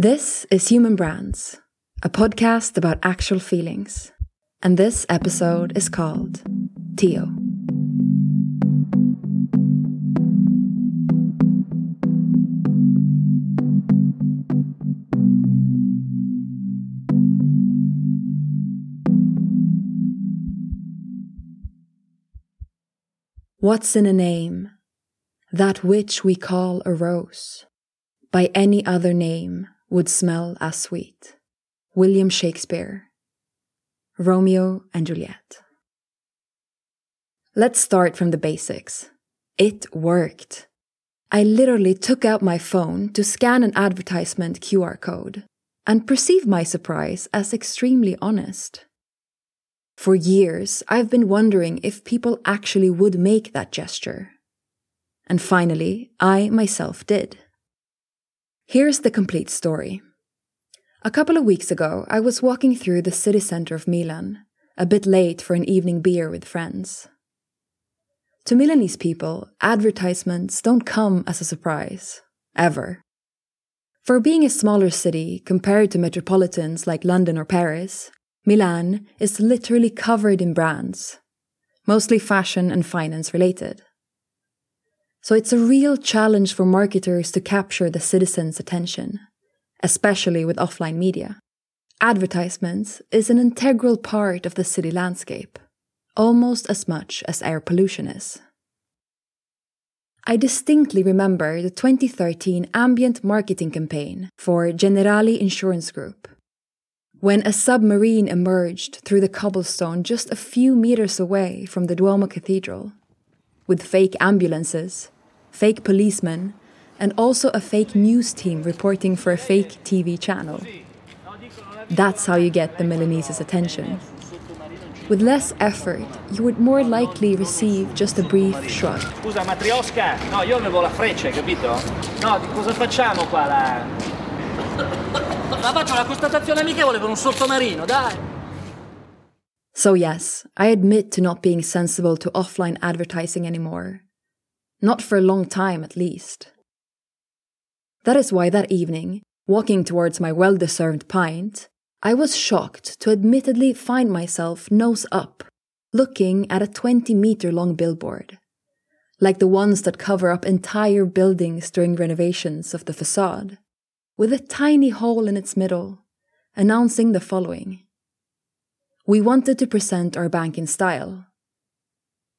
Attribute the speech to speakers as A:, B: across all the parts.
A: This is Human Brands, a podcast about actual feelings. And this episode is called Theo. What's in a name? That which we call a rose, by any other name would smell as sweet. William Shakespeare. Romeo and Juliet. Let's start from the basics. It worked. I literally took out my phone to scan an advertisement QR code and perceive my surprise as extremely honest. For years, I've been wondering if people actually would make that gesture. And finally, I myself did. Here's the complete story. A couple of weeks ago, I was walking through the city centre of Milan, a bit late for an evening beer with friends. To Milanese people, advertisements don't come as a surprise, ever. For being a smaller city compared to metropolitans like London or Paris, Milan is literally covered in brands, mostly fashion and finance related. So it's a real challenge for marketers to capture the citizens' attention, especially with offline media. Advertisements is an integral part of the city landscape, almost as much as air pollution is. I distinctly remember the 2013 ambient marketing campaign for Generali Insurance Group when a submarine emerged through the cobblestone just a few meters away from the Duomo Cathedral, with fake ambulances, fake policemen, and also a fake news team reporting for a fake TV channel. That's how you get the Milanese's attention. With less effort, you would more likely receive just a brief shrug.
B: Scusa, matriosca? No, io avevo la freccia, capito? No, cosa facciamo qua? La... La faccio una constatazione amichevole per un sottomarino, dai.
A: So, yes, I admit to not being sensible to offline advertising anymore. Not for a long time, at least. That is why that evening, walking towards my well deserved pint, I was shocked to admittedly find myself nose up, looking at a 20 meter long billboard. Like the ones that cover up entire buildings during renovations of the facade with a tiny hole in its middle, announcing the following We wanted to present our bank in style.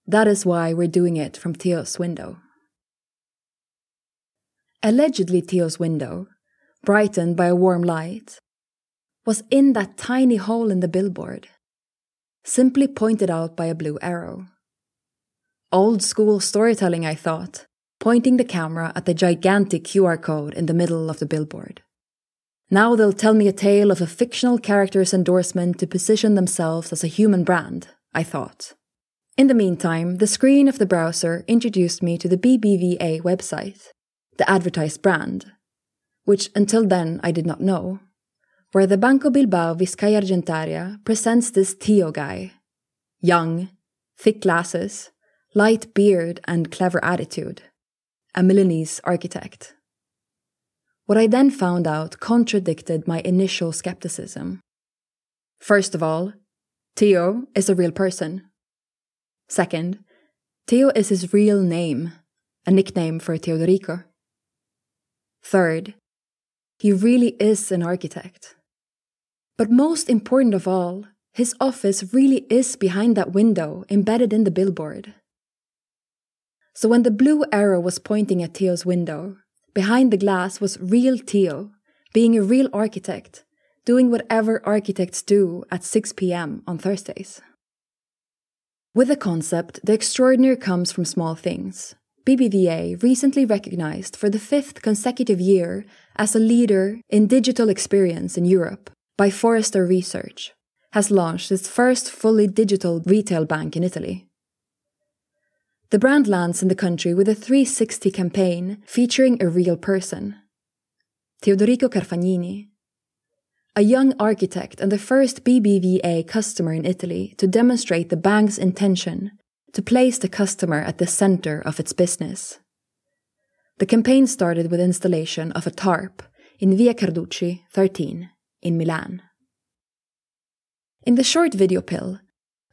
A: That is why we're doing it from Theo's window. Allegedly, Theo's window, brightened by a warm light, was in that tiny hole in the billboard, simply pointed out by a blue arrow. Old school storytelling, I thought, pointing the camera at the gigantic QR code in the middle of the billboard. Now they'll tell me a tale of a fictional character's endorsement to position themselves as a human brand, I thought. In the meantime, the screen of the browser introduced me to the BBVA website, the advertised brand, which until then I did not know, where the Banco Bilbao Vizcaya Argentaria presents this Theo guy. Young, thick glasses, light beard, and clever attitude a Milanese architect. What I then found out contradicted my initial skepticism. First of all, Theo is a real person. Second, Theo is his real name, a nickname for Teodorico. Third, he really is an architect. But most important of all, his office really is behind that window embedded in the billboard. So when the blue arrow was pointing at Theo's window, behind the glass was real Theo, being a real architect, doing whatever architects do at 6 pm on Thursdays. With the concept, the extraordinary comes from small things. BBVA, recently recognized for the fifth consecutive year as a leader in digital experience in Europe by Forrester Research, has launched its first fully digital retail bank in Italy. The brand lands in the country with a 360 campaign featuring a real person. Teodorico Carfagnini, a young architect and the first BBVA customer in Italy to demonstrate the bank's intention to place the customer at the center of its business. The campaign started with installation of a tarp in Via Carducci 13 in Milan. In the short video pill,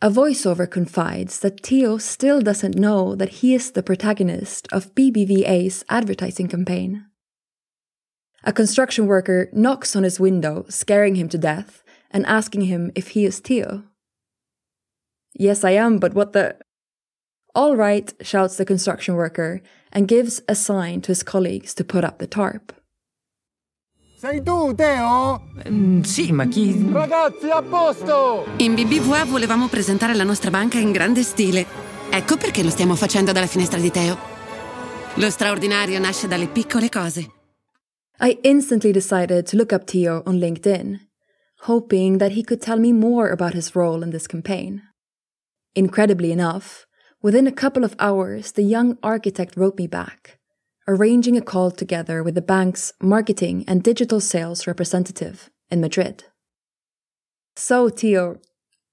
A: a voiceover confides that Theo still doesn't know that he is the protagonist of BBVA's advertising campaign. A construction worker knocks on his window, scaring him to death, and asking him if he is Theo. Yes, I am, but what the. All right, shouts the construction worker and gives a sign to his colleagues to put up the tarp.
C: Sei tu, Teo?
D: Mm, sì, ma chi...
C: Ragazzi, a posto!
E: In BBVA volevamo presentare la nostra banca in grande stile. Ecco perché lo stiamo facendo dalla finestra di Teo. Lo straordinario nasce dalle piccole cose.
A: I instantly decided to look up Theo on LinkedIn, hoping that he could tell me more about his role in this campaign. Incredibly enough, within a couple of hours, the young architect wrote me back arranging a call together with the bank's marketing and digital sales representative in Madrid. So, Theo,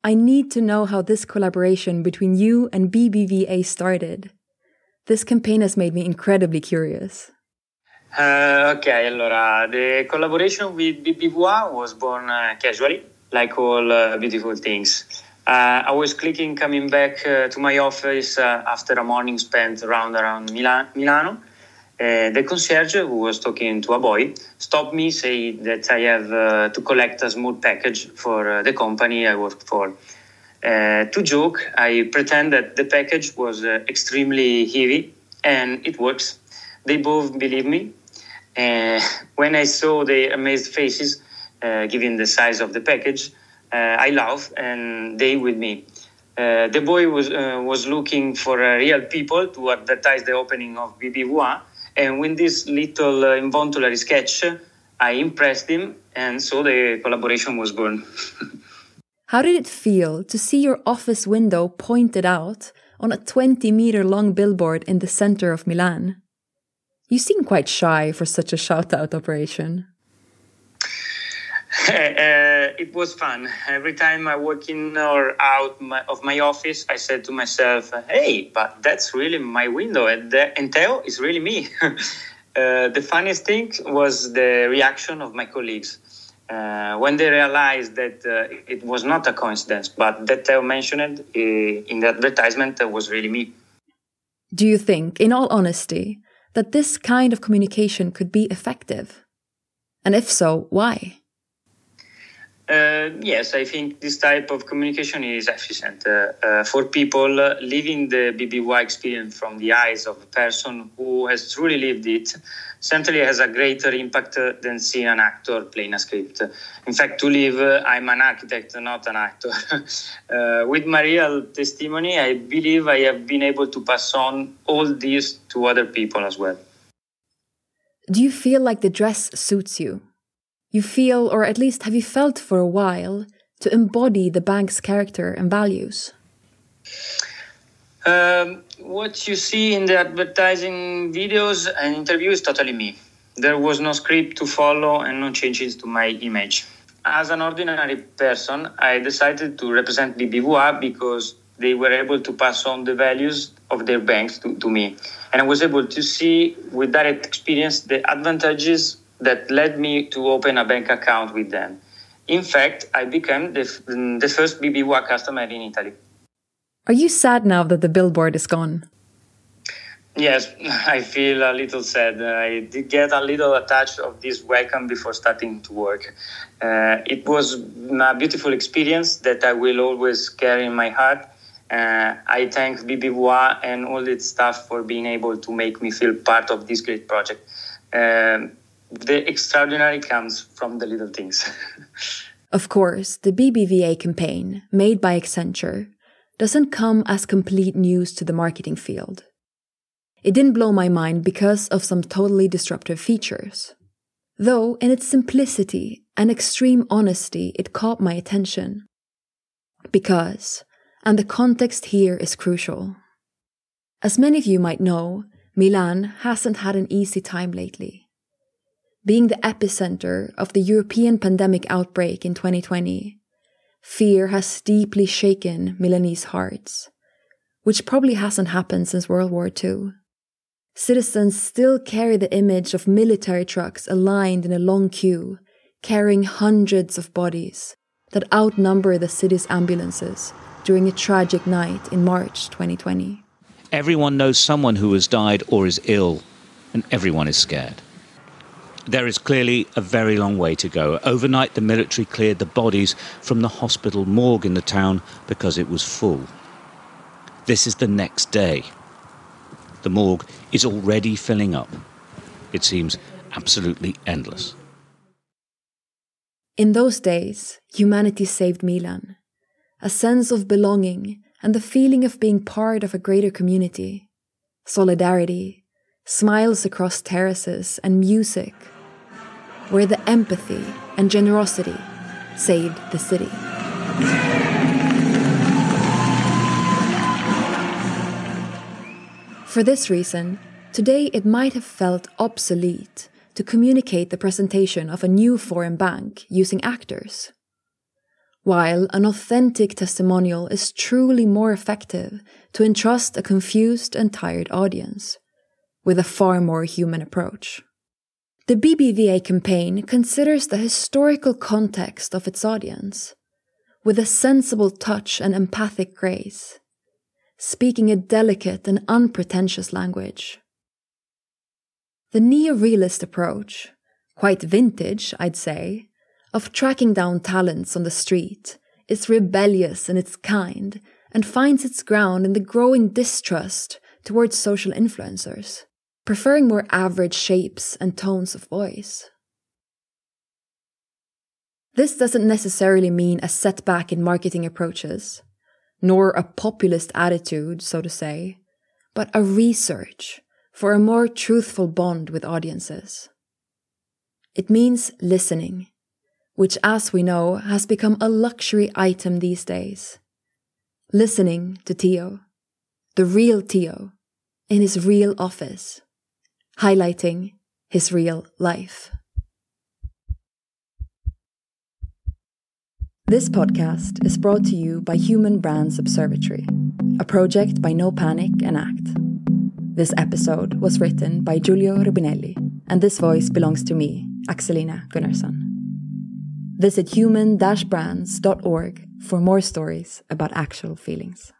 A: I need to know how this collaboration between you and BBVA started. This campaign has made me incredibly curious.
F: Uh, okay, allora, the collaboration with BBVA was born uh, casually, like all uh, beautiful things. Uh, I was clicking coming back uh, to my office uh, after a morning spent around around Milan- Milano uh, the concierge who was talking to a boy stopped me, say that I have uh, to collect a small package for uh, the company I work for. Uh, to joke, I pretend that the package was uh, extremely heavy, and it works. They both believe me. when I saw their amazed faces, given the size of the package, I laughed, and they with me. the boy was was looking for real people to advertise the opening of BBVA, and with this little uh, involuntary sketch, I impressed him, and so the collaboration was born.
A: How did it feel to see your office window pointed out on a 20 meter long billboard in the center of Milan? You seem quite shy for such a shout out operation.
F: uh, it was fun. Every time I walk in or out my, of my office, I said to myself, "Hey, but that's really my window, and, the, and is really me." uh, the funniest thing was the reaction of my colleagues uh, when they realized that uh, it was not a coincidence, but that Theo mentioned uh, in the advertisement was really me.
A: Do you think, in all honesty, that this kind of communication could be effective? And if so, why?
F: Uh, yes, I think this type of communication is efficient uh, uh, for people uh, living the BBVA experience from the eyes of a person who has truly lived it. Certainly has a greater impact uh, than seeing an actor playing a script. In fact, to live, uh, I'm an architect, not an actor. with my real testimony, I believe I have been able to pass on all this to other people as well.
A: Do you feel like the dress suits you? You feel, or at least have you felt for a while, to embody the bank's character and values?
F: Um, what you see in the advertising videos and interviews totally me. There was no script to follow and no changes to my image. As an ordinary person, I decided to represent BBVA because they were able to pass on the values of their banks to, to me. And I was able to see with direct experience the advantages that led me to open a bank account with them. In fact, I became the, the first BBVA customer in Italy.
A: Are you sad now that the billboard is gone?
F: Yes, I feel a little sad. I did get a little attached of this welcome before starting to work. Uh, it was a beautiful experience that I will always carry in my heart. Uh, I thank BBVA and all its staff for being able to make me feel part of this great project. Um, the extraordinary comes from the little things.
A: of course, the BBVA campaign, made by Accenture, doesn't come as complete news to the marketing field. It didn't blow my mind because of some totally disruptive features. Though, in its simplicity and extreme honesty, it caught my attention. Because, and the context here is crucial. As many of you might know, Milan hasn't had an easy time lately being the epicenter of the European pandemic outbreak in 2020, fear has deeply shaken Milanese hearts, which probably hasn't happened since World War II. citizens still carry the image of military trucks aligned in a long queue, carrying hundreds of bodies that outnumber the city's ambulances during a tragic night in March 2020.
G: Everyone knows someone who has died or is ill, and everyone is scared. There is clearly a very long way to go. Overnight, the military cleared the bodies from the hospital morgue in the town because it was full. This is the next day. The morgue is already filling up. It seems absolutely endless.
A: In those days, humanity saved Milan. A sense of belonging and the feeling of being part of a greater community. Solidarity, smiles across terraces, and music, where the empathy and generosity saved the city. For this reason, today it might have felt obsolete to communicate the presentation of a new foreign bank using actors. While an authentic testimonial is truly more effective to entrust a confused and tired audience with a far more human approach. The BBVA campaign considers the historical context of its audience with a sensible touch and empathic grace speaking a delicate and unpretentious language. The neo-realist approach, quite vintage, I'd say, of tracking down talents on the street is rebellious in its kind and finds its ground in the growing distrust towards social influencers, preferring more average shapes and tones of voice. This doesn't necessarily mean a setback in marketing approaches nor a populist attitude, so to say, but a research for a more truthful bond with audiences. It means listening, which, as we know, has become a luxury item these days. Listening to Theo, the real Theo, in his real office, highlighting his real life. This podcast is brought to you by Human Brands Observatory, a project by No Panic and Act. This episode was written by Giulio Rubinelli, and this voice belongs to me, Axelina Gunnarsson. Visit human-brands.org for more stories about actual feelings.